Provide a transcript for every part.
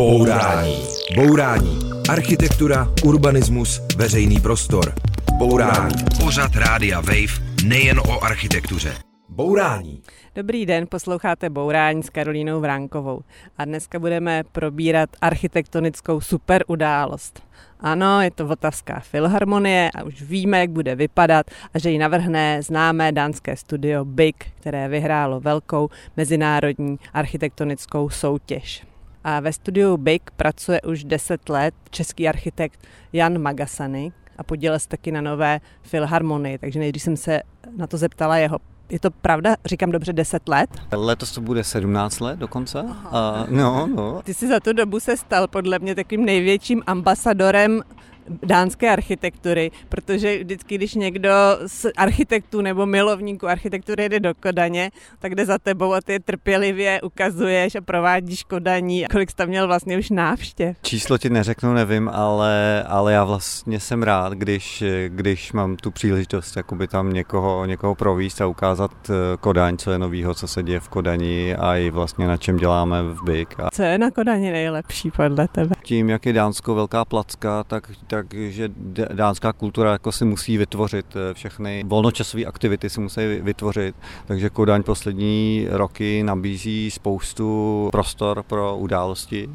Bourání. Bourání. Architektura, urbanismus, veřejný prostor. Bourání. Pořad Rádia Wave nejen o architektuře. Bourání. Dobrý den, posloucháte Bourání s Karolínou Vránkovou. A dneska budeme probírat architektonickou super událost. Ano, je to Vltavská filharmonie a už víme, jak bude vypadat a že ji navrhne známé dánské studio BIG, které vyhrálo velkou mezinárodní architektonickou soutěž. A ve studiu BIG pracuje už 10 let český architekt Jan Magasany a podílel se taky na nové filharmonii, takže nejdřív jsem se na to zeptala jeho je to pravda? Říkám dobře 10 let? Letos to bude 17 let dokonce. A, no, no. Ty jsi za tu dobu se stal podle mě takovým největším ambasadorem dánské architektury, protože vždycky, když někdo z architektů nebo milovníků architektury jde do Kodaně, tak jde za tebou a ty trpělivě ukazuješ a provádíš Kodaní. Kolik jsi tam měl vlastně už návštěv? Číslo ti neřeknu, nevím, ale, ale já vlastně jsem rád, když, když mám tu příležitost jakoby tam někoho, někoho províst a ukázat eh, Kodaň, co je novýho, co se děje v Kodani a i vlastně na čem děláme v BIK. A co je na Kodani nejlepší podle tebe? Tím, jak je Dánsko velká placka, tak, tak takže dánská kultura jako si musí vytvořit eh, všechny volnočasové aktivity si musí vytvořit, takže Kodaň poslední roky nabízí spoustu prostor pro události.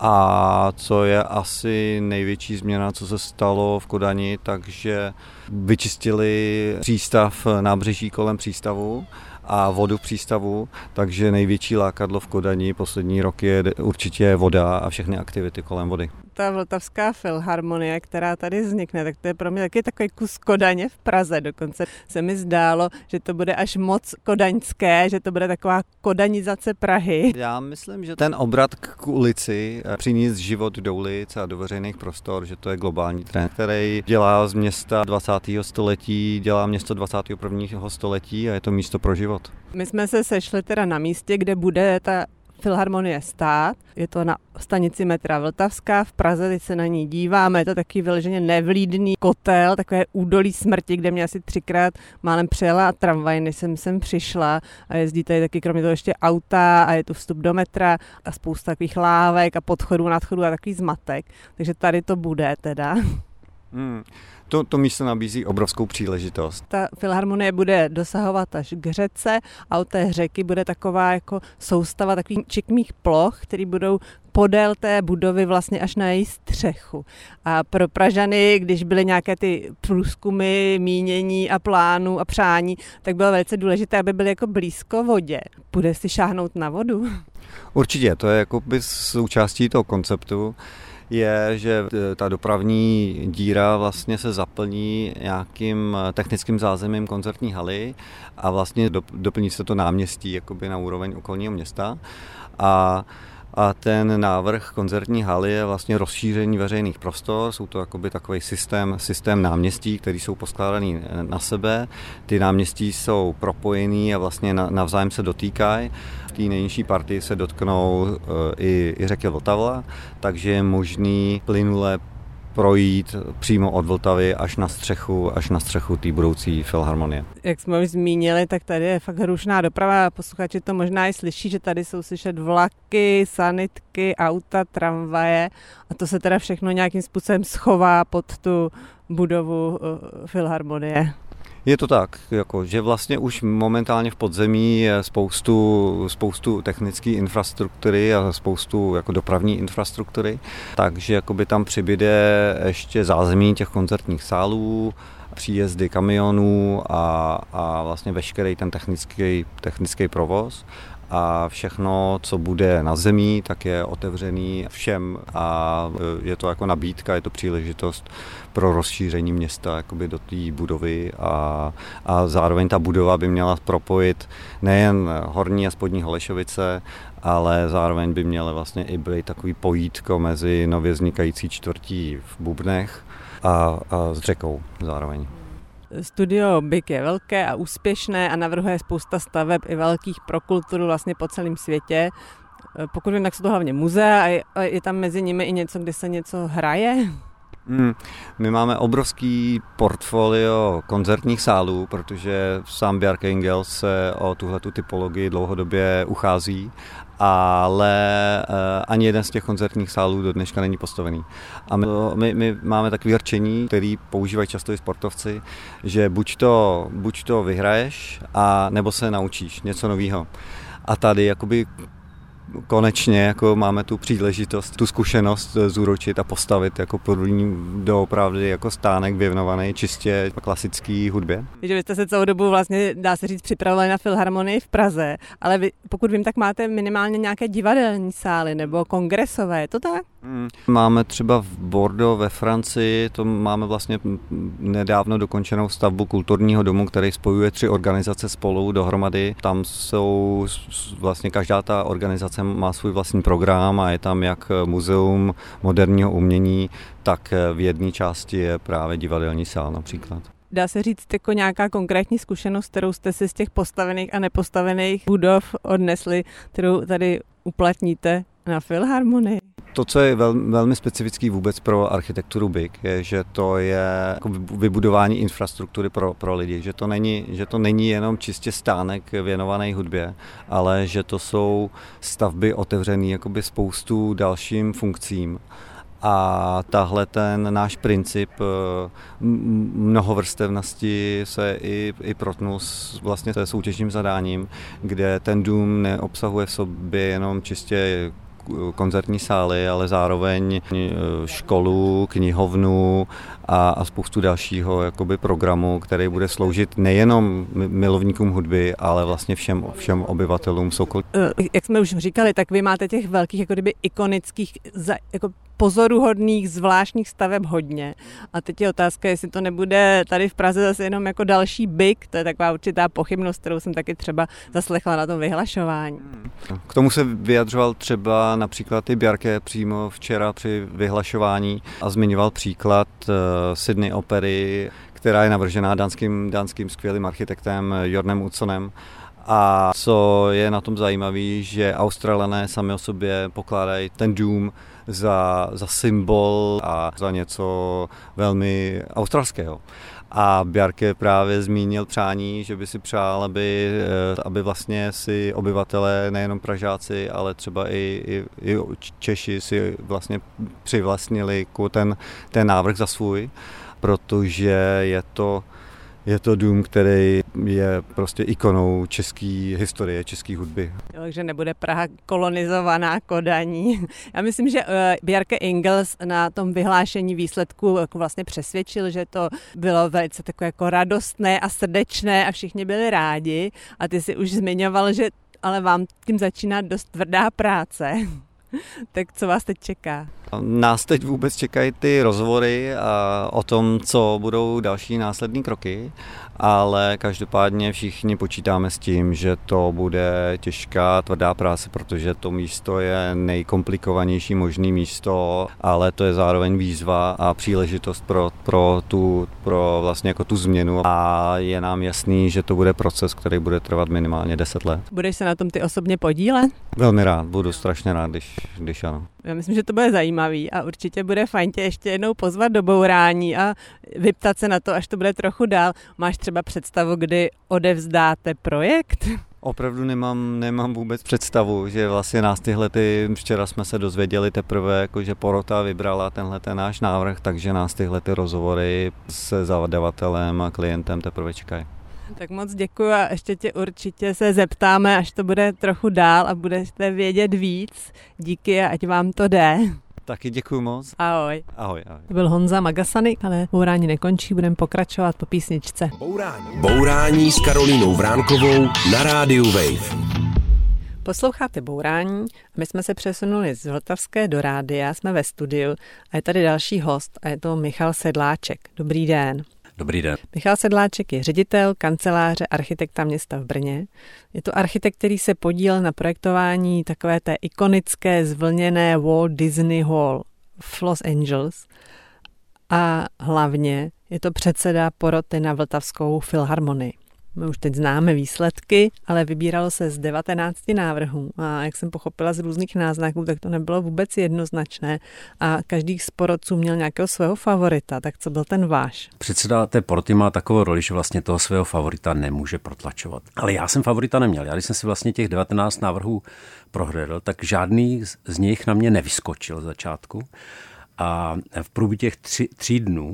A co je asi největší změna, co se stalo v Kodani, takže vyčistili přístav nábřeží kolem přístavu a vodu v přístavu, takže největší lákadlo v Kodani poslední rok je určitě voda a všechny aktivity kolem vody ta Vltavská filharmonie, která tady vznikne, tak to je pro mě taky takový kus Kodaně v Praze. Dokonce se mi zdálo, že to bude až moc kodaňské, že to bude taková kodanizace Prahy. Já myslím, že ten obrat k ulici eh, přinést život do ulic a do veřejných prostor, že to je globální trend, který dělá z města 20. století, dělá město 21. století a je to místo pro život. My jsme se sešli teda na místě, kde bude ta Filharmonie stát. Je to na stanici metra Vltavská v Praze, teď se na ní díváme, je to taky vyloženě nevlídný kotel, takové údolí smrti, kde mě asi třikrát málem přijela tramvaj, než jsem sem přišla a jezdí tady taky kromě toho ještě auta a je tu vstup do metra a spousta takových lávek a podchodů, nadchodů a takový zmatek. Takže tady to bude teda. Hmm. To, to místo nabízí obrovskou příležitost. Ta filharmonie bude dosahovat až k řece a od té řeky bude taková jako soustava takových čikmých ploch, které budou podél té budovy vlastně až na její střechu. A pro Pražany, když byly nějaké ty průzkumy, mínění a plánů a přání, tak bylo velice důležité, aby byly jako blízko vodě. Bude si šáhnout na vodu? Určitě, to je jako by součástí toho konceptu je, že e, ta dopravní díra vlastně se zaplní nějakým e, technickým zázemím koncertní haly a vlastně doplní se to náměstí jakoby na úroveň okolního města. A a ten návrh koncertní haly je vlastně rozšíření veřejných prostor, jsou to jakoby takový systém, systém náměstí, který jsou poskládaný na sebe. Ty náměstí jsou propojený a vlastně navzájem se dotýkají. Té nejnižší partii se dotknou e, i, i řeky Vltavla, takže je možný plynule projít přímo od Vltavy až na střechu, až na střechu té budoucí filharmonie. Jak jsme už zmínili, tak tady je fakt rušná doprava. Posluchači to možná i slyší, že tady jsou slyšet vlaky, sanitky, auta, tramvaje a to se teda všechno nějakým způsobem schová pod tu budovu uh, filharmonie. Je to tak, jako, že vlastně už momentálně v podzemí je spoustu, spoustu technické infrastruktury a spoustu jako dopravní infrastruktury, takže jakoby tam přibyde ještě zázemí těch koncertních sálů, příjezdy kamionů a, a vlastně veškerý ten technický, technický provoz a všechno, co bude na zemí, tak je otevřený všem a e, je to jako nabídka, je to příležitost pro rozšíření města jakoby do té budovy a, a zároveň ta budova by měla propojit nejen horní a spodní Holešovice, ale zároveň by měla vlastně i být takový pojítko mezi nově vznikající čtvrtí v Bubnech a, a s řekou zároveň. Studio BIK je velké a úspěšné a navrhuje spousta staveb i velkých pro kulturu vlastně po celém světě. Pokud vím, tak jsou to hlavně muzea a je tam mezi nimi i něco, kde se něco hraje. Hmm. My máme obrovský portfolio koncertních sálů, protože sám Bjarke Ingel se o tuhletu typologii dlouhodobě uchází ale ani jeden z těch koncertních sálů do dneška není postavený. A my, my, my máme takový rčení, který používají často i sportovci, že buď to, buď to vyhraješ, a nebo se naučíš něco nového. A tady jakoby konečně jako máme tu příležitost, tu zkušenost zúročit a postavit jako první doopravdy jako stánek věnovaný čistě klasický hudbě. Že vy jste se celou dobu vlastně, dá se říct, připravovali na Filharmonii v Praze, ale vy, pokud vím, tak máte minimálně nějaké divadelní sály nebo kongresové, je to tak? Hmm. Máme třeba v Bordeaux ve Francii, to máme vlastně nedávno dokončenou stavbu kulturního domu, který spojuje tři organizace spolu dohromady. Tam jsou vlastně každá ta organizace má svůj vlastní program a je tam jak muzeum moderního umění, tak v jedné části je právě divadelní sál například. Dá se říct jako nějaká konkrétní zkušenost, kterou jste si z těch postavených a nepostavených budov odnesli, kterou tady uplatníte na Filharmonii? To, co je vel, velmi specifický vůbec pro architekturu BIG, je, že to je jako vybudování infrastruktury pro, pro lidi, že to, není, že to není jenom čistě stánek věnovaný hudbě, ale že to jsou stavby otevřené jakoby spoustu dalším funkcím. A tahle ten náš princip eh, mnohovrstevnosti se i, i protnul s vlastně soutěžním zadáním, kde ten dům neobsahuje v sobě jenom čistě koncertní sály, ale zároveň e, školu, knihovnu a, a spoustu dalšího jakoby programu, který bude sloužit nejenom milovníkům hudby, ale vlastně všem, všem obyvatelům Sokol. E, jak jsme už říkali, tak vy máte těch velkých jako kdyby ikonických jako pozoruhodných, zvláštních staveb hodně. A teď je otázka, jestli to nebude tady v Praze zase jenom jako další byk, to je taková určitá pochybnost, kterou jsem taky třeba zaslechla na tom vyhlašování. K tomu se vyjadřoval třeba například i Bjarke přímo včera při vyhlašování a zmiňoval příklad uh, Sydney opery, která je navržená dánským, dánským skvělým architektem Jornem Utsonem. A co je na tom zajímavé, že Australané sami o sobě pokládají ten dům za, za symbol a za něco velmi australského. A Bjarke právě zmínil přání, že by si přál, aby, eh, aby vlastně si obyvatelé, nejenom Pražáci, ale třeba i, i, i Češi si vlastně přivlastnili ten, ten návrh za svůj, protože je to je to dům, který je prostě ikonou české historie, české hudby. Takže nebude Praha kolonizovaná Kodaní. Já myslím, že uh, Bjarke Ingels na tom vyhlášení výsledku jako vlastně přesvědčil, že to bylo velice takové jako radostné a srdečné a všichni byli rádi. A ty si už zmiňoval, že ale vám tím začíná dost tvrdá práce. tak co vás teď čeká? Nás teď vůbec čekají ty rozhovory o tom, co budou další následní kroky ale každopádně všichni počítáme s tím, že to bude těžká, tvrdá práce, protože to místo je nejkomplikovanější možný místo, ale to je zároveň výzva a příležitost pro, pro, tu, pro vlastně jako tu změnu a je nám jasný, že to bude proces, který bude trvat minimálně 10 let. Budeš se na tom ty osobně podílet? Velmi rád, budu strašně rád, když, když ano. Já myslím, že to bude zajímavý a určitě bude fajn tě ještě jednou pozvat do bourání a vyptat se na to, až to bude trochu dál. Máš třeba představu, kdy odevzdáte projekt? Opravdu nemám, nemám vůbec představu, že vlastně nás tyhle ty, včera jsme se dozvěděli teprve, jako že porota vybrala tenhle ten náš návrh, takže nás tyhle ty rozhovory se zadavatelem a klientem teprve čekají. Tak moc děkuji a ještě tě určitě se zeptáme, až to bude trochu dál a budete vědět víc. Díky a ať vám to jde. Taky děkuji moc. Ahoj. Ahoj, ahoj. To byl Honza Magasany, ale bourání nekončí, budeme pokračovat po písničce. Bourání. Bourání s Karolínou Vránkovou na rádiu Wave. Posloucháte Bourání. My jsme se přesunuli z Vltavské do rádia, jsme ve studiu a je tady další host a je to Michal Sedláček. Dobrý den. Dobrý den. Michal Sedláček je ředitel kanceláře architekta města v Brně. Je to architekt, který se podílel na projektování takové té ikonické zvlněné Walt Disney Hall v Los Angeles. A hlavně je to předseda poroty na Vltavskou filharmonii. My už teď známe výsledky, ale vybíralo se z 19 návrhů a jak jsem pochopila z různých náznaků, tak to nebylo vůbec jednoznačné a každý z porodců měl nějakého svého favorita. Tak co byl ten váš? Předseda té poroty má takovou roli, že vlastně toho svého favorita nemůže protlačovat. Ale já jsem favorita neměl. Já když jsem si vlastně těch 19 návrhů prohlédl, tak žádný z nich na mě nevyskočil z začátku. A v průběhu těch tři, tří dnů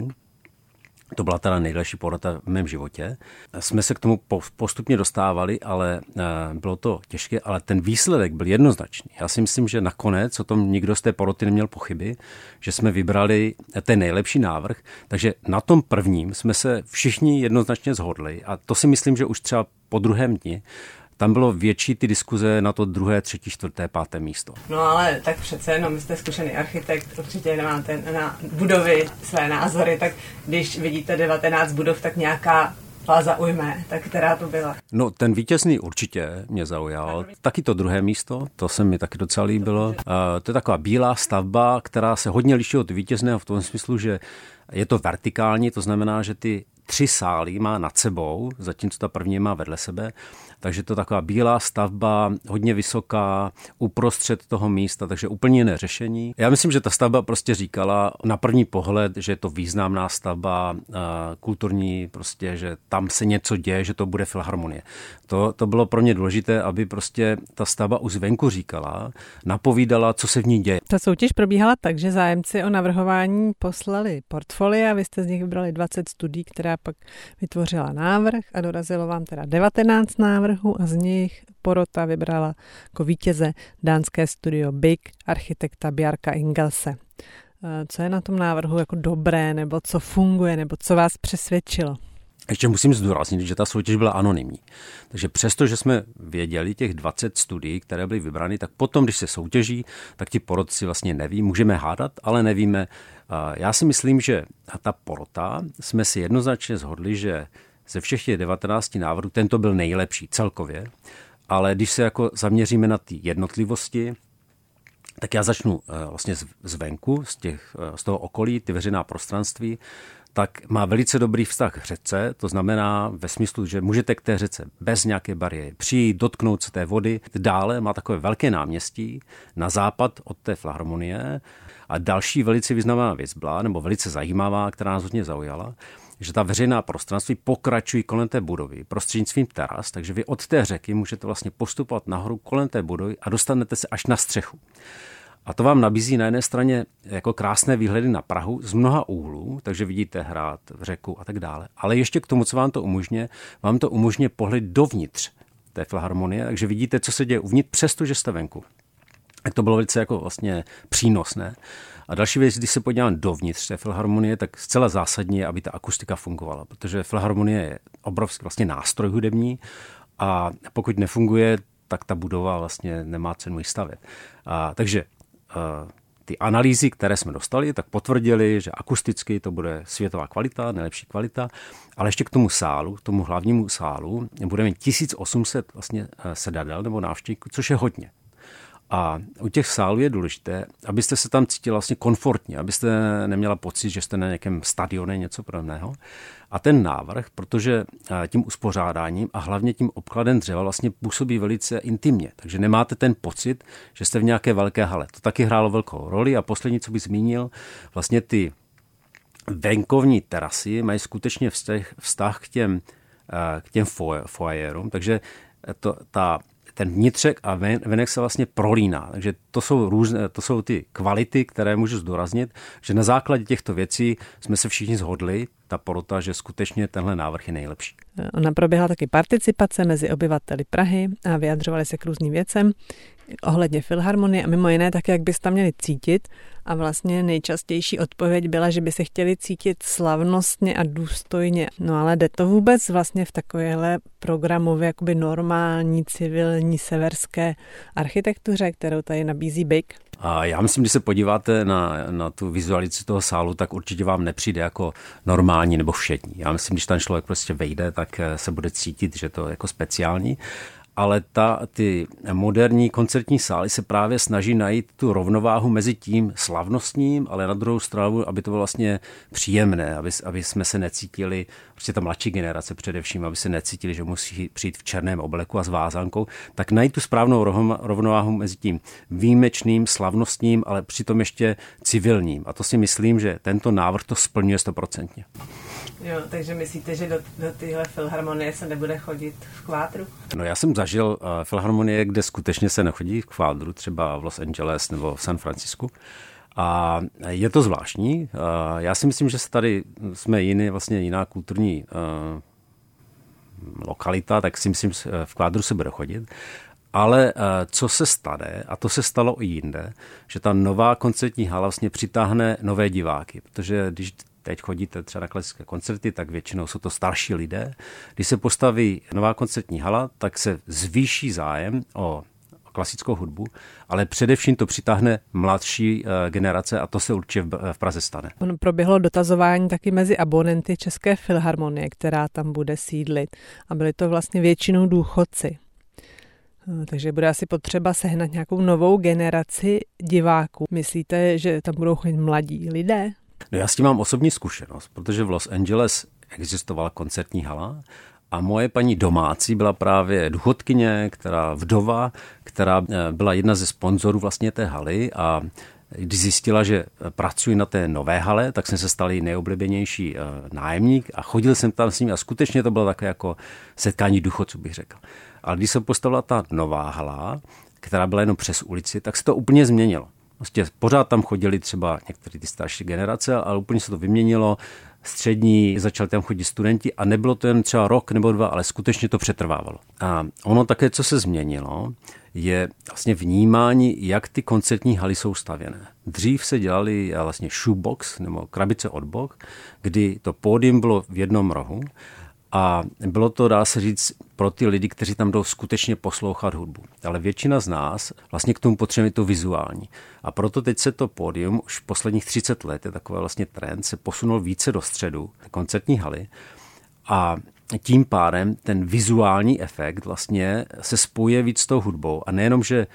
to byla teda nejdelší porota v mém životě. Jsme se k tomu postupně dostávali, ale eh, bylo to těžké, ale ten výsledek byl jednoznačný. Já si myslím, že nakonec o tom nikdo z té poroty neměl pochyby, že jsme vybrali ten nejlepší návrh, takže na tom prvním jsme se všichni jednoznačně zhodli a to si myslím, že už třeba po druhém dni tam bylo větší ty diskuze na to druhé, třetí, čtvrté, páté místo. No ale tak přece jenom jste zkušený architekt, určitě nemáte na budovy své názory, tak když vidíte 19 budov, tak nějaká vás zaujme, tak která to byla? No ten vítězný určitě mě zaujal. Taky to druhé místo, to se mi taky docela líbilo. Uh, to je taková bílá stavba, která se hodně liší od vítězného v tom smyslu, že je to vertikální, to znamená, že ty tři sály má nad sebou, zatímco ta první má vedle sebe takže to taková bílá stavba, hodně vysoká, uprostřed toho místa, takže úplně jiné řešení. Já myslím, že ta stavba prostě říkala na první pohled, že je to významná stavba kulturní, prostě, že tam se něco děje, že to bude filharmonie. To, to bylo pro mě důležité, aby prostě ta stavba už zvenku říkala, napovídala, co se v ní děje. Ta soutěž probíhala tak, že zájemci o navrhování poslali portfolia, vy jste z nich vybrali 20 studií, která pak vytvořila návrh a dorazilo vám teda 19 návrhů a z nich porota vybrala jako vítěze dánské studio Big architekta Bjarka Ingelse. Eh, co je na tom návrhu jako dobré, nebo co funguje, nebo co vás přesvědčilo? Ještě musím zdůraznit, že ta soutěž byla anonymní. Takže přesto, že jsme věděli těch 20 studií, které byly vybrány, tak potom, když se soutěží, tak ti porodci vlastně neví. Můžeme hádat, ale nevíme. Já si myslím, že ta porota jsme si jednoznačně zhodli, že ze všech těch 19 návrhů tento byl nejlepší celkově, ale když se jako zaměříme na ty jednotlivosti, tak já začnu eh, vlastně zvenku, z, těch, eh, z toho okolí, ty veřejná prostranství, tak má velice dobrý vztah k řece, to znamená ve smyslu, že můžete k té řece bez nějaké bariéry přijít, dotknout se té vody. Dále má takové velké náměstí na západ od té filharmonie. A další velice významná věc byla, nebo velice zajímavá, která nás hodně zaujala, že ta veřejná prostranství pokračují kolem té budovy prostřednictvím teras, takže vy od té řeky můžete vlastně postupovat nahoru kolem té budovy a dostanete se až na střechu. A to vám nabízí na jedné straně jako krásné výhledy na Prahu z mnoha úhlů, takže vidíte hrát, řeku a tak dále. Ale ještě k tomu, co vám to umožňuje, vám to umožňuje pohled dovnitř té filharmonie, takže vidíte, co se děje uvnitř, přestože jste venku. Tak to bylo velice jako vlastně přínosné. A další věc, když se podívám dovnitř té filharmonie, tak zcela zásadní je, aby ta akustika fungovala, protože filharmonie je obrovský vlastně nástroj hudební a pokud nefunguje, tak ta budova vlastně nemá cenu ji stavět. A, takže a, ty analýzy, které jsme dostali, tak potvrdili, že akusticky to bude světová kvalita, nejlepší kvalita, ale ještě k tomu sálu, k tomu hlavnímu sálu, budeme mít 1800 vlastně sedadel nebo návštěvníků, což je hodně. A u těch sálů je důležité, abyste se tam cítili vlastně komfortně, abyste neměla pocit, že jste na nějakém stadioně něco podobného. A ten návrh, protože tím uspořádáním a hlavně tím obkladem dřeva vlastně působí velice intimně. Takže nemáte ten pocit, že jste v nějaké velké hale. To taky hrálo velkou roli. A poslední, co bych zmínil, vlastně ty venkovní terasy mají skutečně vztah, vztah k těm, k těm foajérům, takže to, ta ten vnitřek a venek se vlastně prolíná. Takže to jsou, různé, to jsou ty kvality, které můžu zdůraznit, že na základě těchto věcí jsme se všichni zhodli, ta porota, že skutečně tenhle návrh je nejlepší. Ona proběhla taky participace mezi obyvateli Prahy a vyjadřovali se k různým věcem ohledně filharmonie a mimo jiné tak, jak byste tam měli cítit. A vlastně nejčastější odpověď byla, že by se chtěli cítit slavnostně a důstojně. No ale jde to vůbec vlastně v takovéhle programově jakoby normální, civilní, severské architektuře, kterou tady nabízí Big? A já myslím, když se podíváte na, na tu vizualizaci toho sálu, tak určitě vám nepřijde jako normální nebo všední. Já myslím, když tam člověk prostě vejde, tak eh, se bude cítit, že to je jako speciální. Ale ta, ty moderní koncertní sály se právě snaží najít tu rovnováhu mezi tím slavnostním, ale na druhou stranu, aby to bylo vlastně příjemné, aby, aby jsme se necítili, prostě ta mladší generace především, aby se necítili, že musí přijít v černém obleku a s vázankou, tak najít tu správnou rovnováhu mezi tím výjimečným, slavnostním, ale přitom ještě civilním. A to si myslím, že tento návrh to splňuje stoprocentně. Jo, takže myslíte, že do, do téhle filharmonie se nebude chodit v kvádru? No já jsem zažil uh, filharmonie, kde skutečně se nechodí v kvádru, třeba v Los Angeles nebo v San Francisku. A je to zvláštní. Uh, já si myslím, že tady jsme jiný, vlastně jiná kulturní uh, lokalita, tak si myslím, že v kvádru se bude chodit. Ale co se stane, a to se stalo i jinde, že ta nová koncertní hala vlastně přitáhne nové diváky, protože když teď chodíte třeba na klasické koncerty, tak většinou jsou to starší lidé. Když se postaví nová koncertní hala, tak se zvýší zájem o klasickou hudbu, ale především to přitáhne mladší eh, generace a to se určitě v Praze stane. On proběhlo dotazování taky mezi abonenty České filharmonie, která tam bude sídlit a byly to vlastně většinou důchodci. Eh, takže bude asi potřeba sehnat nějakou novou generaci diváků. Myslíte, že tam budou chodit mladí lidé? No já s tím mám osobní zkušenost, protože v Los Angeles existovala koncertní hala a moje paní domácí byla právě důchodkyně, která vdova, která eh, byla jedna ze sponzorů vlastně té haly a když zjistila, že pracuji na té nové hale, tak jsem se stal její nejoblíbenější eh, nájemník a chodil jsem tam s ním a skutečně to bylo takové jako setkání důchodců, bych řekl. Ale když se postavila ta nová hala, která byla jenom přes ulici, tak se to úplně změnilo. Prostě pořád tam chodili třeba některé ty starší generace, ale úplně se to vyměnilo. Střední začali tam chodit studenti a nebylo to jen třeba rok nebo dva, ale skutečně to přetrvávalo. A ono také, co se změnilo, je vlastně vnímání, jak ty koncertní haly jsou stavěné. Dřív se dělali vlastně shoebox nebo krabice od bok, kdy to pódium bylo v jednom rohu a bylo to, dá se říct, pro ty lidi, kteří tam jdou skutečně poslouchat hudbu. Ale většina z nás vlastně k tomu potřebuje to vizuální. A proto teď se to pódium už posledních 30 let, je takový vlastně trend, se posunul více do středu koncertní haly. A tím pádem ten vizuální efekt vlastně se spojuje víc s tou hudbou. A nejenom, že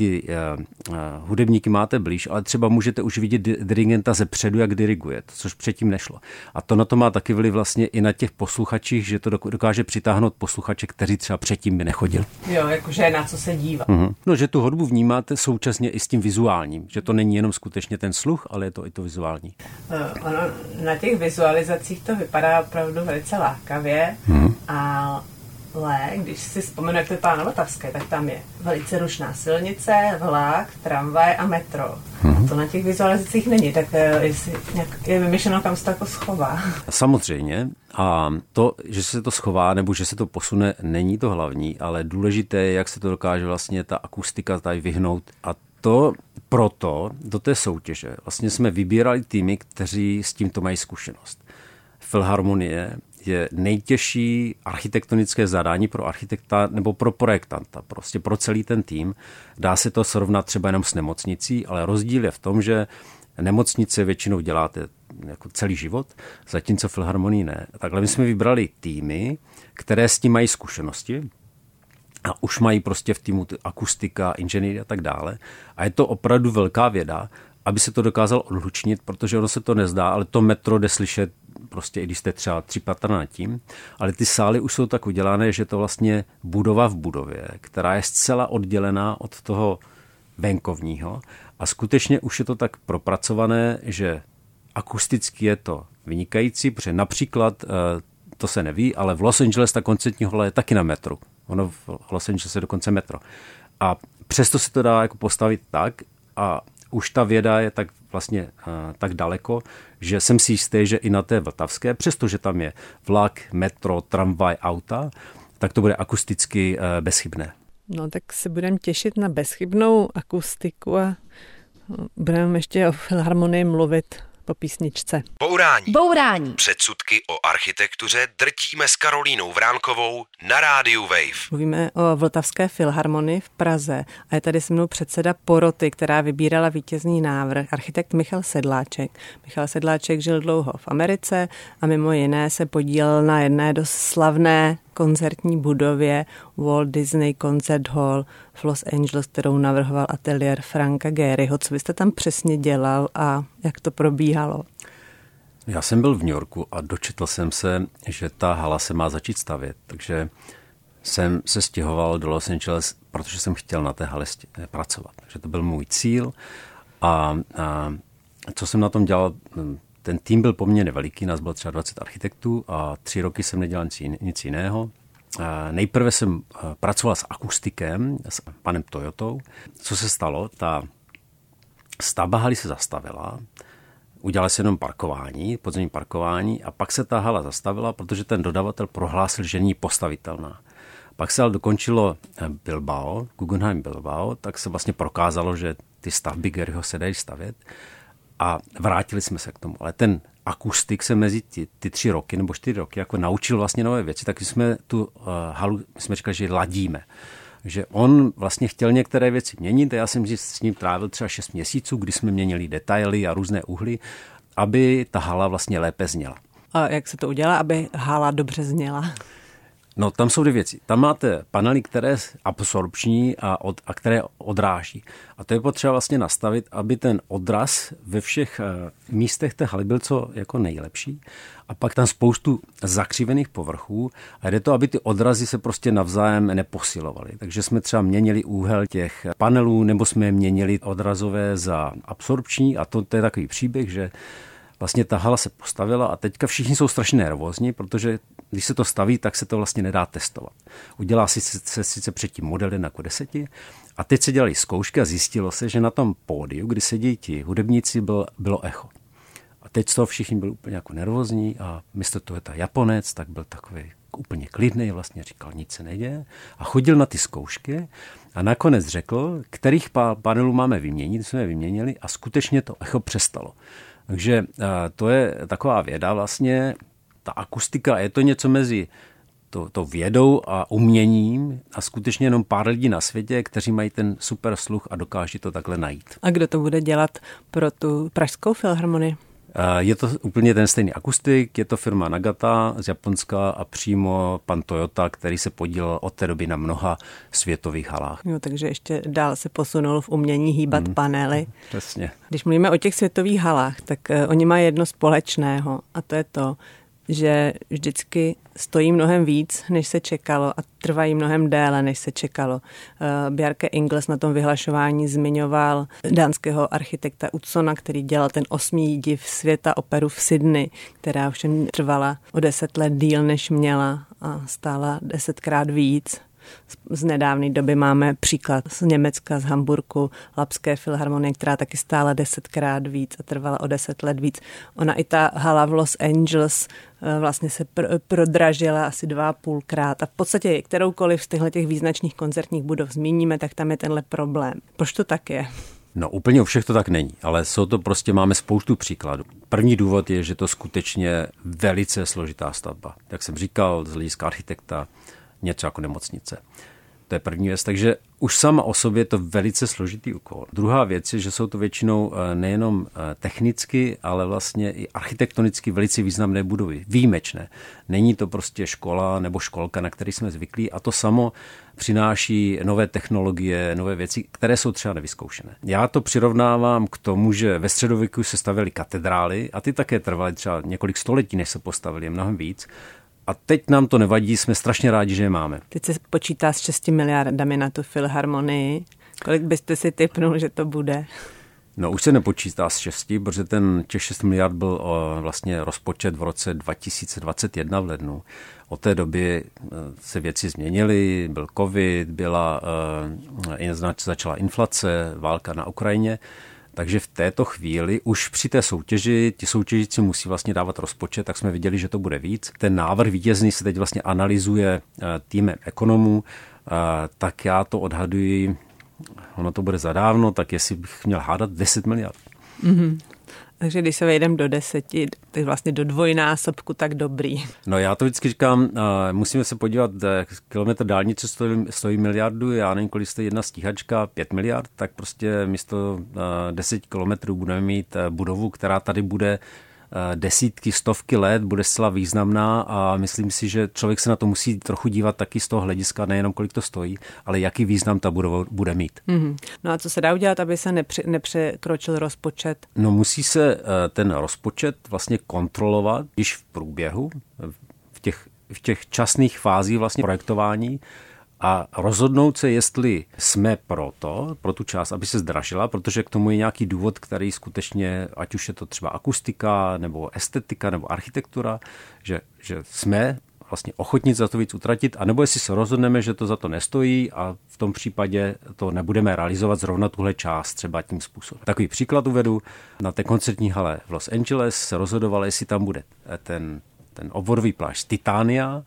ty uh, uh, hudebníky máte blíž, ale třeba můžete už vidět dirigenta ze předu, jak diriguje, což předtím nešlo. A to na to má taky vliv vlastně i na těch posluchačích, že to dokáže přitáhnout posluchače, kteří třeba předtím by nechodili. Jo, jakože na co se dívá. Uh-huh. No, že tu hudbu vnímáte současně i s tím vizuálním, že to není jenom skutečně ten sluch, ale je to i to vizuální. Uh, ono, na těch vizualizacích to vypadá opravdu velice lákavě uh-huh. a ale když si vzpomenu, jak to vypadá na Vltavské, tak tam je velice rušná silnice, vlak, tramvaj a metro. Mm-hmm. To na těch vizualizacích není, tak eh, jestli nějak je vymyšleno, kam se to jako schová. Samozřejmě. A to, že se to schová nebo že se to posune, není to hlavní, ale důležité je, jak se to dokáže vlastně ta akustika tady vyhnout. A to proto do té soutěže vlastně jsme vybírali týmy, kteří s tímto mají zkušenost. Filharmonie je nejtěžší architektonické zadání pro architekta nebo pro projektanta, prostě pro celý ten tým. Dá se to srovnat třeba jenom s nemocnicí, ale rozdíl je v tom, že nemocnice většinou děláte jako celý život, zatímco filharmonii ne. Takhle my jsme vybrali týmy, které s tím mají zkušenosti, a už mají prostě v týmu akustika, inženýry a tak dále. A je to opravdu velká věda, aby se to dokázal odlučnit, protože ono se to nezdá, ale to metro jde slyšet prostě i když jste třeba tři patra nad tím, ale ty sály už jsou tak udělané, že to vlastně budova v budově, která je zcela oddělená od toho venkovního a skutečně už je to tak propracované, že akusticky je to vynikající, protože například, eh, to se neví, ale v Los Angeles ta koncertní hola je taky na metru. Ono v Los Angeles je dokonce metro. A přesto se to dá jako postavit tak a už ta věda je tak vlastně uh, tak daleko, že jsem si jistý, že i na té Vltavské, přestože tam je vlak, metro, tramvaj, auta, tak to bude akusticky uh, bezchybné. No tak se budeme těšit na bezchybnou akustiku a budeme ještě o filharmonii mluvit po písničce. Bourání. Bourání. Předsudky o architektuře drtíme s Karolínou Vránkovou na rádiu Wave. Mluvíme o Vltavské filharmonii v Praze a je tady se mnou předseda poroty, která vybírala vítězný návrh, architekt Michal Sedláček. Michal Sedláček žil dlouho v Americe a mimo jiné se podílel na jedné dost slavné koncertní budově Walt Disney Concert Hall v Los Angeles, kterou navrhoval ateliér Franka Garyho. Co byste tam přesně dělal a jak to probíhalo? Já jsem byl v New Yorku a dočetl jsem se, že ta hala se má začít stavět, takže jsem se stěhoval do Los Angeles, protože jsem chtěl na té hale pracovat. Takže to byl můj cíl a, a co jsem na tom dělal, ten tým byl poměrně veliký, nás bylo třeba 20 architektů a tři roky jsem nedělal nic, jiného. Nejprve jsem pracoval s akustikem, s panem Toyotou. Co se stalo? Ta stavba haly se zastavila, udělali se jenom parkování, podzemní parkování a pak se ta hala zastavila, protože ten dodavatel prohlásil, že není postavitelná. Pak se ale dokončilo eh, Bilbao, Guggenheim Bilbao, tak se vlastně prokázalo, že ty stavby Garyho se dají stavět a vrátili jsme se k tomu. Ale ten akustik se mezi ty, ty tři roky nebo čtyři roky jako naučil vlastně nové věci, tak jsme tu uh, halu, jsme říkali, že ladíme. Že on vlastně chtěl některé věci měnit a já jsem s ním trávil třeba 6 měsíců, kdy jsme měnili detaily a různé uhly, aby ta hala vlastně lépe zněla. A jak se to udělá, aby hala dobře zněla? No tam jsou dvě věci. Tam máte panely, které absorpční a, od, a které odráží. A to je potřeba vlastně nastavit, aby ten odraz ve všech uh, místech té haly byl co jako nejlepší. A pak tam spoustu zakřivených povrchů a jde to, aby ty odrazy se prostě navzájem neposilovaly. Takže jsme třeba měnili úhel těch panelů, nebo jsme měnili odrazové za absorpční a to, to je takový příběh, že vlastně ta hala se postavila a teďka všichni jsou strašně nervózní, protože když se to staví, tak se to vlastně nedá testovat. Udělá si se sice předtím modely na deseti a teď se dělali zkoušky a zjistilo se, že na tom pódiu, kdy sedí ti hudebníci, byl, bylo echo. A teď z toho všichni byli úplně jako nervózní a místo toho je ta Japonec, tak byl takový úplně klidný, vlastně říkal, nic se neděje a chodil na ty zkoušky a nakonec řekl, kterých panelů máme vyměnit, jsme je vyměnili a skutečně to echo přestalo. Takže eh, to je taková věda vlastně, ta akustika, je to něco mezi to, to vědou a uměním a skutečně jenom pár lidí na světě, kteří mají ten super sluch a dokáží to takhle najít. A kdo to bude dělat pro tu Pražskou filharmonii? Je to úplně ten stejný akustik, je to firma Nagata z Japonska a přímo pan Toyota, který se podílel od té doby na mnoha světových halách. Jo, takže ještě dál se posunul v umění hýbat hmm, panely. Přesně. Když mluvíme o těch světových halách, tak uh, oni mají jedno společného a to je to, že vždycky stojí mnohem víc, než se čekalo a trvají mnohem déle, než se čekalo. Eh, Bjarke Ingles na tom vyhlašování zmiňoval dánského architekta Utsona, který dělal ten osmý div světa operu v Sydney, která ovšem trvala o deset let díl, než měla a stála desetkrát víc. Z nedávné doby máme příklad z Německa, z Hamburku, Lapské filharmonie, která taky stála desetkrát víc a trvala o deset let víc. Ona i ta hala v Los Angeles eh, vlastně se pr- prodražila asi dva půlkrát a v podstatě kteroukoliv z těchto těch význačných koncertních budov zmíníme, tak tam je tenhle problém. Proč to tak je? No úplně u všech to tak není, ale jsou to prostě, máme spoustu příkladů. První důvod je, že to skutečně velice složitá stavba. Jak jsem říkal, z hlediska architekta, něco jako nemocnice. To je první věc. Takže už sama o sobě je to velice složitý úkol. Druhá věc je, že jsou to většinou eh, nejenom eh, technicky, ale vlastně i architektonicky velice významné budovy. Výjimečné. Není to prostě škola nebo školka, na který jsme zvyklí a to samo přináší nové technologie, nové věci, které jsou třeba nevyzkoušené. Já to přirovnávám k tomu, že ve středověku se stavěly katedrály a ty také trvaly třeba několik století, než se postavili, mnohem víc. A teď nám to nevadí, jsme strašně rádi, že je máme. Teď se počítá s 6 miliardami na tu filharmonii. Kolik byste si typnul, že to bude? No už se nepočítá s 6, protože ten těch 6 miliard byl o, vlastně rozpočet v roce 2021 v lednu. Od té doby e, se věci změnily, byl covid, byla, uh, začala inflace, válka na Ukrajině takže v této chvíli už při té soutěži ti soutěžíci musí vlastně dávat rozpočet, tak jsme viděli, že to bude víc. Ten návrh vítězný se teď vlastně analyzuje eh, týmem ekonomů, eh, tak já to odhaduji, ono to bude zadávno, tak jestli bych měl hádat 10 miliard. Mm-hmm. Takže když se vejdeme do deseti, tak vlastně do dvojnásobku, tak dobrý. No já to vždycky říkám, uh, musíme se podívat, kilometr dálnice stojí, stojí miliardu, já nevím, kolik stojí jedna stíhačka, pět miliard, tak prostě místo uh, deseti kilometrů budeme mít uh, budovu, která tady bude desítky, stovky let, bude zcela významná a myslím si, že člověk se na to musí trochu dívat taky z toho hlediska, nejenom kolik to stojí, ale jaký význam ta budova bude mít. Mm-hmm. No a co se dá udělat, aby se nepři, nepřekročil rozpočet? No musí se ten rozpočet vlastně kontrolovat, když v průběhu, v těch, v těch časných fázích vlastně projektování, a rozhodnout se, jestli jsme pro to, pro tu část, aby se zdražila, protože k tomu je nějaký důvod, který skutečně, ať už je to třeba akustika, nebo estetika, nebo architektura, že, že jsme vlastně ochotní za to víc utratit, anebo jestli se rozhodneme, že to za to nestojí a v tom případě to nebudeme realizovat zrovna tuhle část třeba tím způsobem. Takový příklad uvedu. Na té koncertní hale v Los Angeles se rozhodovalo, jestli tam bude ten, ten obvodový pláž z Titánia,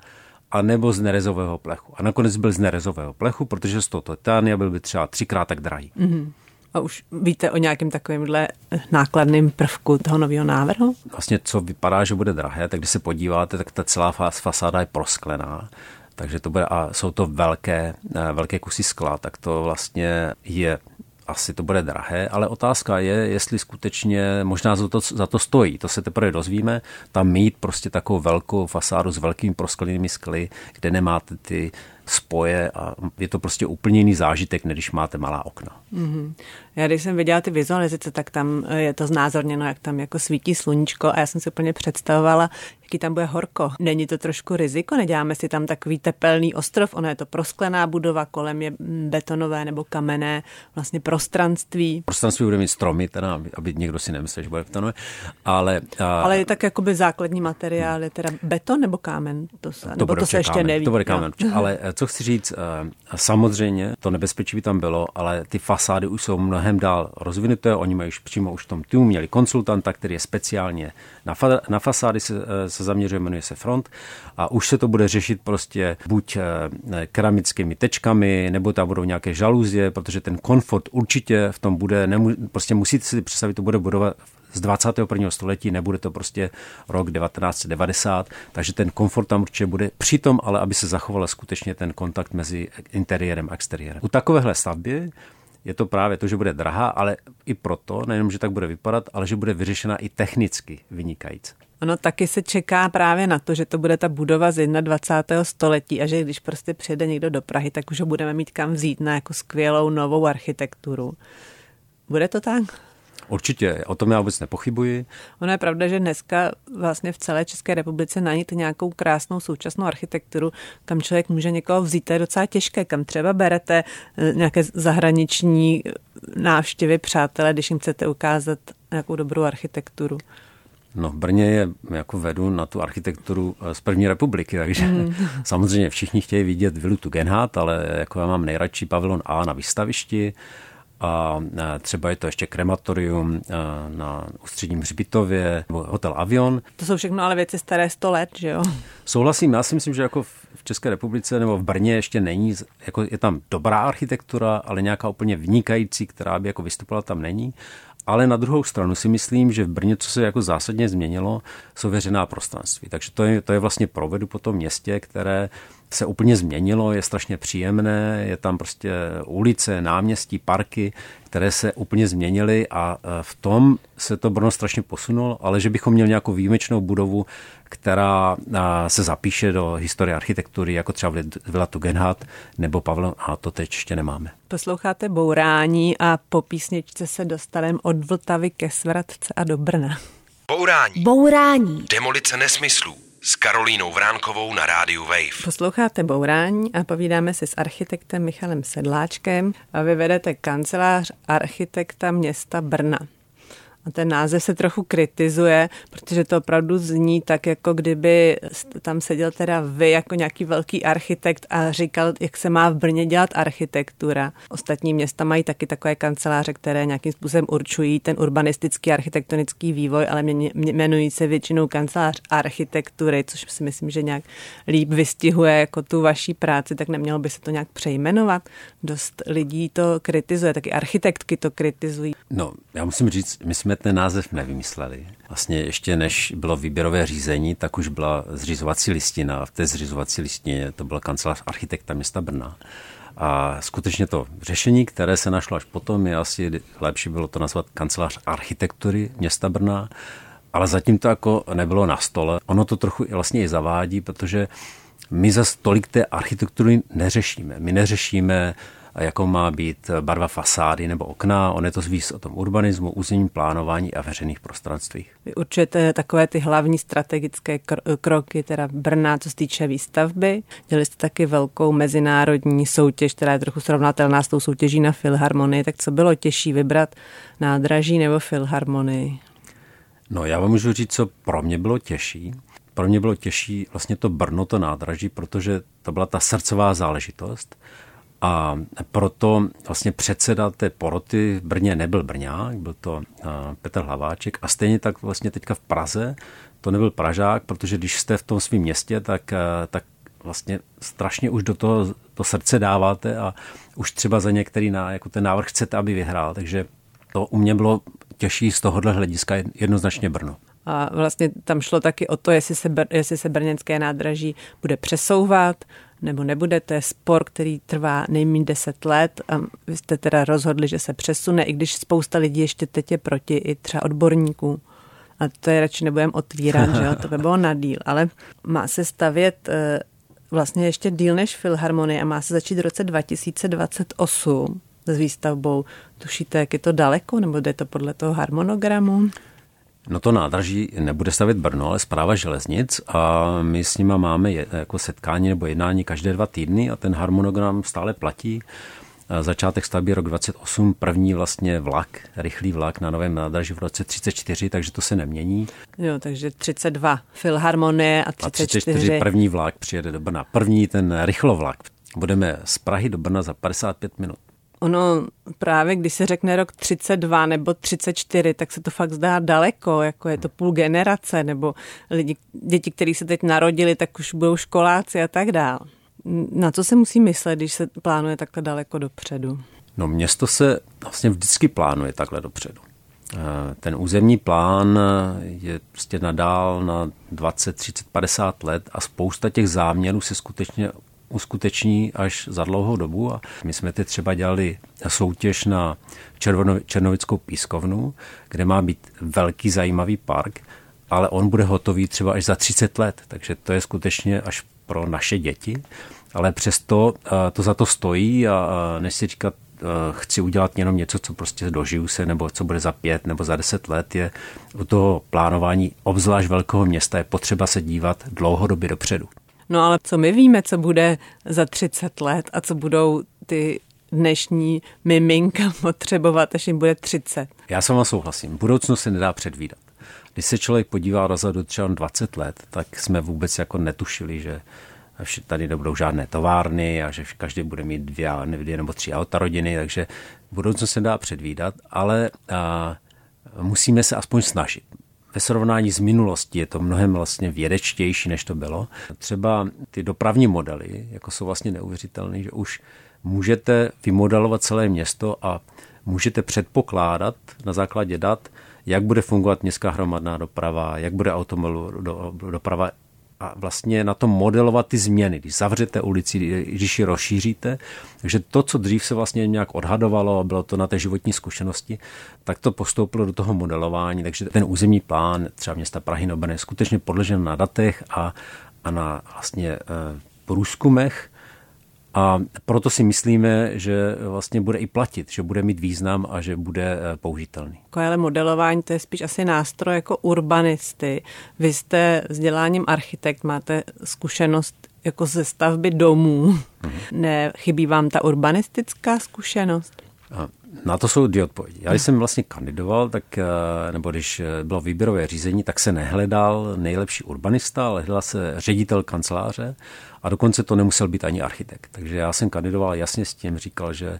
a nebo z nerezového plechu. A nakonec byl z nerezového plechu, protože z toho titánia byl by třeba třikrát tak drahý. Mm-hmm. A už víte o nějakém takovémhle nákladném prvku toho nového návrhu? Vlastně, co vypadá, že bude drahé, tak když se podíváte, tak ta celá fasáda je prosklená. Takže to bude, a jsou to velké, eh, velké kusy skla, tak to vlastně je asi to bude drahé, ale otázka je, jestli skutečně možná za to, za to stojí. To se teprve dozvíme. Tam mít prostě takovou velkou fasádu s velkými prosklenými skly, kde nemáte ty spoje a je to prostě úplně jiný zážitek, než když máte malá okna. Mm-hmm. Já když jsem viděla ty vizualizace, tak tam je to znázorněno, jak tam jako svítí sluníčko a já jsem si úplně představovala, jaký tam bude horko. Není to trošku riziko? Neděláme si tam takový tepelný ostrov, ono je to prosklená budova, kolem je betonové nebo kamenné vlastně prostranství. Prostranství bude mít stromy, teda, aby, aby někdo si nemyslel, že bude betonové, ale... A... Ale je tak jakoby základní materiál, je teda beton nebo kámen? To se, to nebo to se ještě kámen, neví. To bude kámen, no. ale eh, co chci říct, eh, samozřejmě to nebezpečí by tam bylo, ale ty fasády už jsou mnohem dál rozvinuté, oni mají už přímo už v tom týmu, měli konsultanta, který je speciálně na, fa- na fasády se, eh, se zaměřuje, jmenuje se Front a už se to bude řešit prostě buď keramickými tečkami, nebo tam budou nějaké žaluzie, protože ten komfort určitě v tom bude, nemu, prostě musíte si představit, to bude budova z 21. století, nebude to prostě rok 1990, takže ten komfort tam určitě bude. Přitom ale, aby se zachoval skutečně ten kontakt mezi interiérem a exteriérem. U takovéhle stavby je to právě to, že bude drahá, ale i proto, nejenom, že tak bude vypadat, ale že bude vyřešena i technicky vynikající. Ono taky se čeká právě na to, že to bude ta budova z 21. století a že když prostě přijede někdo do Prahy, tak už ho budeme mít kam vzít na jako skvělou novou architekturu. Bude to tak? Určitě, o tom já vůbec nepochybuji. Ono je pravda, že dneska vlastně v celé České republice najít nějakou krásnou současnou architekturu, kam člověk může někoho vzít, to je docela těžké, kam třeba berete eh, nějaké zahraniční návštěvy přátelé, když jim chcete ukázat nějakou dobrou architekturu. No v Brně je jako vedu na tu architekturu eh, z první republiky, takže mm. samozřejmě všichni chtějí vidět vilu Tugendhat, ale jako já mám nejradši pavilon A na výstavišti, a třeba je to ještě krematorium na ústředním hřbitově nebo hotel Avion. To jsou všechno ale věci staré 100 let, že jo? Souhlasím, já si myslím, že jako v České republice nebo v Brně ještě není, jako je tam dobrá architektura, ale nějaká úplně vynikající, která by jako vystupovala tam není. Ale na druhou stranu si myslím, že v Brně, co se jako zásadně změnilo, jsou veřejná prostranství. Takže to je, to je vlastně provedu po tom městě, které se úplně změnilo, je strašně příjemné, je tam prostě ulice, náměstí, parky, které se úplně změnily a e, v tom se to Brno strašně posunulo, ale že bychom měli nějakou výjimečnou budovu, která e, se zapíše do historie architektury, jako třeba Vila Tugendhat nebo Pavel, a to teď ještě nemáme. Posloucháte Bourání a po písničce se dostaneme od Vltavy ke Svratce a do Brna. Bourání. Bourání. Demolice nesmyslů s Karolínou Vránkovou na rádiu Wave. Posloucháte Bourání a povídáme si s architektem Michalem Sedláčkem a vy vedete kancelář architekta města Brna. A ten název se trochu kritizuje, protože to opravdu zní tak, jako kdyby tam seděl teda vy jako nějaký velký architekt a říkal, jak se má v Brně dělat architektura. Ostatní města mají taky takové kanceláře, které nějakým způsobem určují ten urbanistický architektonický vývoj, ale jmenují se většinou kancelář architektury, což si myslím, že nějak líp vystihuje jako tu vaší práci, tak nemělo by se to nějak přejmenovat. Dost lidí to kritizuje, taky architektky to kritizují. No, já musím říct, my jsme jsme ten název nevymysleli. Vlastně ještě než bylo výběrové řízení, tak už byla zřizovací listina. V té zřizovací listině to byl kancelář architekta města Brna. A skutečně to řešení, které se našlo až potom, je asi lepší bylo to nazvat kancelář architektury města Brna, ale zatím to jako nebylo na stole. Ono to trochu vlastně i zavádí, protože my za tolik té architektury neřešíme. My neřešíme jakou má být barva fasády nebo okna. On je to zvíc o tom urbanismu, územním plánování a veřejných prostranstvích. Vy určujete takové ty hlavní strategické kroky, teda Brna, co se týče výstavby. Dělali jste taky velkou mezinárodní soutěž, která je trochu srovnatelná s tou soutěží na Filharmonii. Tak co bylo těžší vybrat nádraží nebo Filharmonii? No já vám můžu říct, co pro mě bylo těžší. Pro mě bylo těžší vlastně to Brno, to nádraží, protože to byla ta srdcová záležitost. A proto vlastně předseda té poroty v Brně nebyl Brňák, byl to Petr Hlaváček a stejně tak vlastně teďka v Praze to nebyl Pražák, protože když jste v tom svém městě, tak, tak vlastně strašně už do toho to srdce dáváte a už třeba za některý na, jako ten návrh chcete, aby vyhrál. Takže to u mě bylo těžší z tohohle hlediska jednoznačně Brno. A vlastně tam šlo taky o to, jestli se, jestli se brněnské nádraží bude přesouvat, nebo nebude. To je spor, který trvá nejméně 10 let a vy jste teda rozhodli, že se přesune, i když spousta lidí ještě teď je proti, i třeba odborníků. A to je radši nebudem otvírat, že jo? to by bylo na díl. Ale má se stavět eh, vlastně ještě díl než Filharmonie a má se začít v roce 2028 s výstavbou. Tušíte, jak je to daleko, nebo jde to podle toho harmonogramu? No to nádraží nebude stavit Brno, ale zpráva železnic a my s nima máme jako setkání nebo jednání každé dva týdny a ten harmonogram stále platí. Začátek stavby rok 28, první vlastně vlak, rychlý vlak na novém nádraží v roce 34, takže to se nemění. Jo, takže 32 Filharmonie a 34. A 34 první vlak přijede do Brna. První ten rychlovlak. Budeme z Prahy do Brna za 55 minut. Ono právě, když se řekne rok 32 nebo 34, tak se to fakt zdá daleko, jako je to půl generace, nebo lidi, děti, kteří se teď narodili, tak už budou školáci a tak dál. Na co se musí myslet, když se plánuje takhle daleko dopředu? No město se vlastně vždycky plánuje takhle dopředu. Eh, ten územní plán je prostě nadál na 20, 30, 50 let a spousta těch záměrů se skutečně uskuteční až za dlouhou dobu. A my jsme teď třeba dělali soutěž na Červono, Černovickou pískovnu, kde má být velký zajímavý park, ale on bude hotový třeba až za 30 let, takže to je skutečně až pro naše děti. Ale přesto eh, to za to stojí a než si říkat, eh, chci udělat jenom něco, co prostě dožiju se, nebo co bude za pět nebo za deset let, je u toho plánování obzvlášť velkého města je potřeba se dívat dlouhodobě dopředu. No ale co my víme, co bude za 30 let a co budou ty dnešní miminka potřebovat, až jim bude 30. Já s váma souhlasím. Budoucnost se nedá předvídat. Když se člověk podívá dozadu třeba 20 let, tak jsme vůbec jako netušili, že tady nebudou žádné továrny a že každý bude mít dvě, dvě nebo tři auta rodiny, takže budoucnost se dá předvídat, ale a, musíme se aspoň snažit ve srovnání s minulostí je to mnohem vlastně vědečtější, než to bylo. Třeba ty dopravní modely, jako jsou vlastně neuvěřitelné, že už můžete vymodelovat celé město a můžete předpokládat na základě dat, jak bude fungovat městská hromadná doprava, jak bude automobilová doprava a vlastně na tom modelovat ty změny. Když zavřete ulici, když ji rozšíříte, takže to, co dřív se vlastně nějak odhadovalo, bylo to na té životní zkušenosti, tak to postoupilo do toho modelování, takže ten územní plán třeba města Prahy Noben je skutečně podložen na datech a, a na vlastně e, průzkumech, a proto si myslíme, že vlastně bude i platit, že bude mít význam a že bude eh, použitelný. Ale modelování to je spíš asi nástroj jako urbanisty. Vy jste vzděláním architekt, máte zkušenost jako ze stavby domů. Mhm. Ne, chybí vám ta urbanistická zkušenost? Na to jsou dvě odpovědi. Já když jsem vlastně kandidoval, tak, eh, nebo když eh, bylo výběrové řízení, tak se nehledal nejlepší urbanista, ale hledal se ředitel kanceláře a dokonce to nemusel být ani architekt. Takže já jsem kandidoval jasně s tím, říkal, že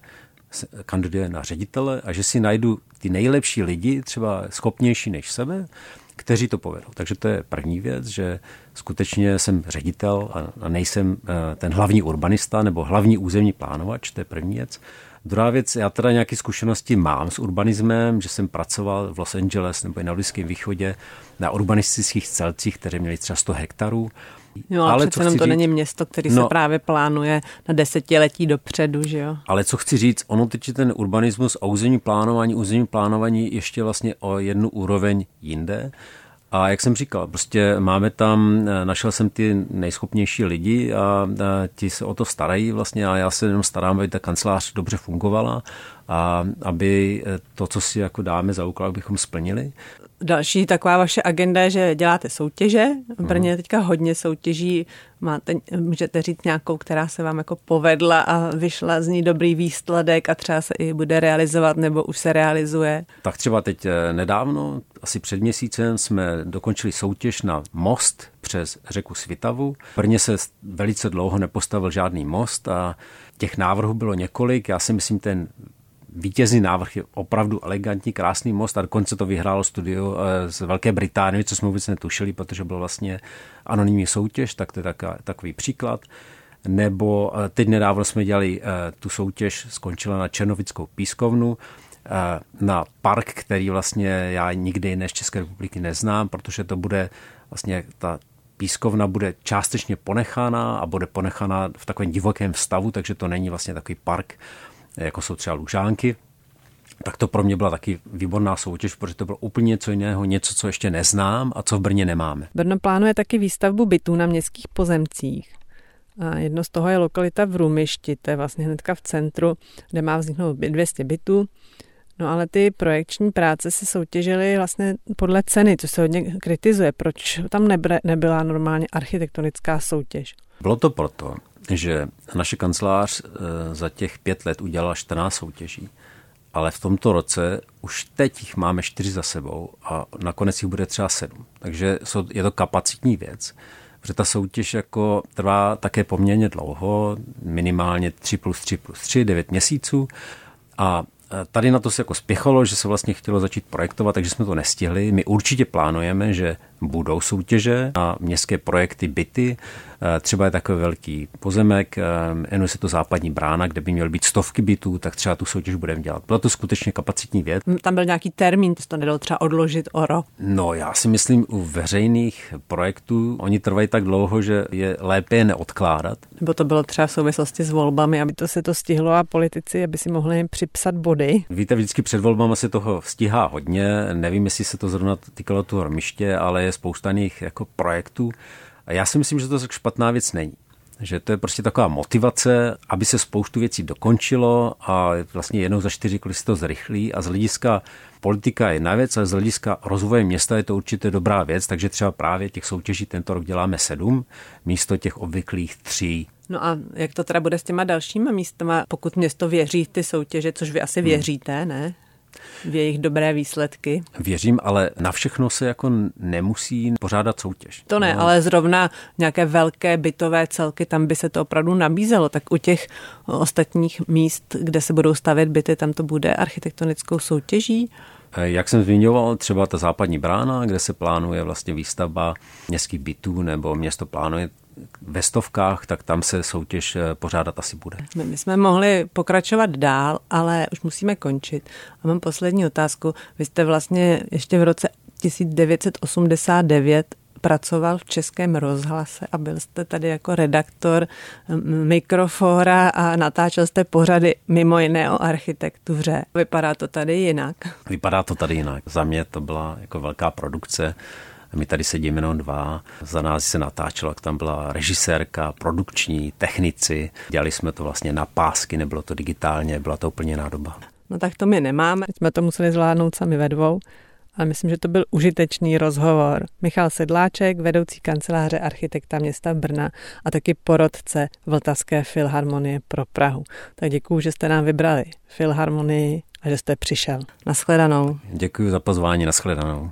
kandiduje na ředitele a že si najdu ty nejlepší lidi, třeba schopnější než sebe, kteří to povedou. Takže to je první věc, že skutečně jsem ředitel a nejsem eh, ten hlavní urbanista nebo hlavní územní plánovač, to je první věc. Druhá věc, já teda nějaké zkušenosti mám s urbanismem, že jsem pracoval v Los Angeles nebo i na Blízkém východě na urbanistických celcích, které měly třeba 100 hektarů. Jo, ale přece jenom to říct, není město, který no, se právě plánuje na desetiletí dopředu, že jo? Ale co chci říct, ono teď ten urbanismus a územní plánování, územní plánování ještě vlastně o jednu úroveň jinde. A jak jsem říkal, prostě máme tam, našel jsem ty nejschopnější lidi a ti se o to starají vlastně a já se jenom starám, aby ta kancelář dobře fungovala a aby to, co si jako dáme za úkol, abychom splnili. Další taková vaše agenda je, že děláte soutěže. V Brně je teďka hodně soutěží. Máte, můžete říct nějakou, která se vám jako povedla a vyšla z ní dobrý výsledek a třeba se i bude realizovat nebo už se realizuje? Tak třeba teď eh, nedávno, asi před měsícem, jsme dokončili soutěž na most přes řeku Svitavu. V Brně se velice dlouho nepostavil žádný most a těch návrhů bylo několik. Já si myslím, ten vítězný návrh je opravdu elegantní, krásný most a dokonce to vyhrálo studio eh, z Velké Británie, co jsme vůbec netušili, protože byl vlastně anonymní soutěž, tak to je takový příklad. Nebo eh, teď nedávno jsme dělali eh, tu soutěž, skončila na Černovickou pískovnu, na park, který vlastně já nikdy jiné z České republiky neznám, protože to bude vlastně ta pískovna bude částečně ponechána a bude ponechána v takovém divokém stavu, takže to není vlastně takový park, jako jsou třeba Lužánky, tak to pro mě byla taky výborná soutěž, protože to bylo úplně něco jiného, něco, co ještě neznám a co v Brně nemáme. Brno plánuje taky výstavbu bytů na městských pozemcích. A jedno z toho je lokalita v Rumišti, to je vlastně hnedka v centru, kde má vzniknout 200 bytů. No ale ty projekční práce se soutěžily vlastně podle ceny, co se hodně kritizuje. Proč tam nebyla normálně architektonická soutěž? Bylo to proto, že naše kancelář eh, za těch pět let udělala 14 soutěží, ale v tomto roce už teď jich máme čtyři za sebou a nakonec jich bude třeba sedm. Takže je to kapacitní věc, protože ta soutěž jako trvá také poměrně dlouho, minimálně 3 plus 3 plus 3, 9 měsíců a eh, Tady na to se jako spěchalo, že se vlastně chtělo začít projektovat, takže jsme to nestihli. My určitě plánujeme, že budou soutěže na městské projekty byty, Eh, třeba je takový velký pozemek, eh, jmenuje se to Západní brána, kde by měly být stovky bytů, tak třeba tu soutěž budeme dělat. Byla to skutečně kapacitní věc. Tam byl nějaký termín, to nedalo třeba odložit o rok? No, já si myslím, u veřejných projektů oni trvají tak dlouho, že je lépe je neodkládat. Nebo to bylo třeba v souvislosti s volbami, aby to se to stihlo a politici, aby si mohli jim připsat body. Víte, vždycky před volbami se toho stíhá hodně. Nevím, jestli se to zrovna týkalo toho Rmiště, ale je spousta jiných jako projektů, a já si myslím, že to tak špatná věc není. Že to je prostě taková motivace, aby se spoustu věcí dokončilo a vlastně jednou za čtyři kolik se to zrychlí a z hlediska politika je jedna věc, ale z hlediska rozvoje města je to určitě dobrá věc, takže třeba právě těch soutěží tento rok děláme sedm místo těch obvyklých tří. No a jak to teda bude s těma dalšíma místama, pokud město věří v ty soutěže, což vy asi hmm. věříte, ne? V jejich dobré výsledky. Věřím, ale na všechno se jako nemusí pořádat soutěž. To ne, no. ale zrovna nějaké velké bytové celky, tam by se to opravdu nabízelo. Tak u těch ostatních míst, kde se budou stavět byty, tam to bude architektonickou soutěží. Eh, jak jsem zmiňoval, třeba ta západní brána, kde se plánuje vlastně výstavba městských bytů, nebo město plánuje ve stovkách, tak tam se soutěž eh, pořádat asi bude. My jsme mohli pokračovat dál, ale už musíme končit. A mám poslední otázku. Vy jste vlastně ještě v roce 1989 pracoval v Českém rozhlase a byl jste tady jako redaktor mikrofora a natáčel jste pořady mimo jiné o architektuře. Vypadá to tady jinak? Vypadá to tady jinak. Za mě to byla jako velká produkce my tady sedíme jenom dva. Za nás se natáčelo, jak tam byla režisérka, produkční, technici. Dělali jsme to vlastně na pásky, nebylo to digitálně, byla to úplně jiná doba. No tak to my nemáme, jsme to museli zvládnout sami ve dvou. Ale myslím, že to byl užitečný rozhovor. Michal Sedláček, vedoucí kanceláře architekta města Brna a taky porodce Vltavské filharmonie pro Prahu. Tak děkuji, že jste nám vybrali filharmonii a že jste přišel. Naschledanou. Děkuji za pozvání, naschledanou.